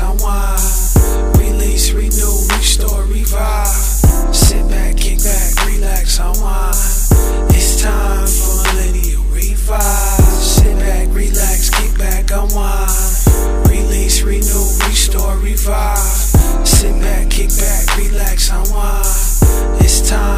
Release, renew, restore, revive. Sit back, kick back, relax. It's time for Revive. Sit back, relax, kick back. Release, renew, restore, revive. Sit back, kick back, relax, unwind. It's time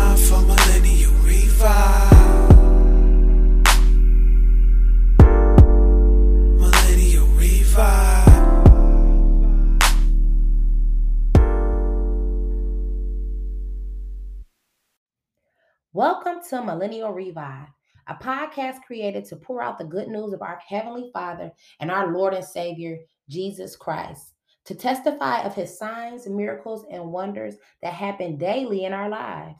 Welcome to Millennial Revive, a podcast created to pour out the good news of our Heavenly Father and our Lord and Savior, Jesus Christ, to testify of his signs, miracles, and wonders that happen daily in our lives.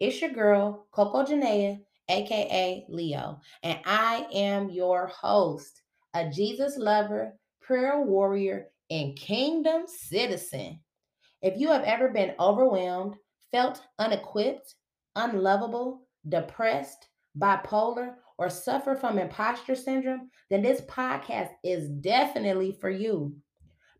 It's your girl, Coco Janea, aka Leo, and I am your host, a Jesus lover, prayer warrior, and kingdom citizen. If you have ever been overwhelmed, felt unequipped, unlovable, depressed, bipolar, or suffer from imposter syndrome, then this podcast is definitely for you.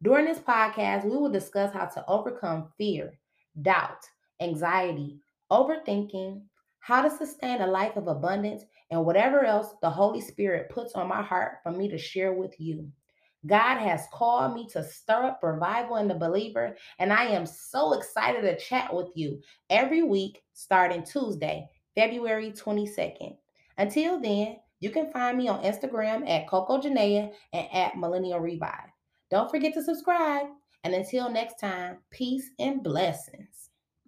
During this podcast, we will discuss how to overcome fear, doubt, anxiety, overthinking, how to sustain a life of abundance, and whatever else the Holy Spirit puts on my heart for me to share with you. God has called me to stir up revival in the believer, and I am so excited to chat with you every week starting Tuesday, February 22nd. Until then, you can find me on Instagram at Coco Janea and at Millennial Revive. Don't forget to subscribe. And until next time, peace and blessings.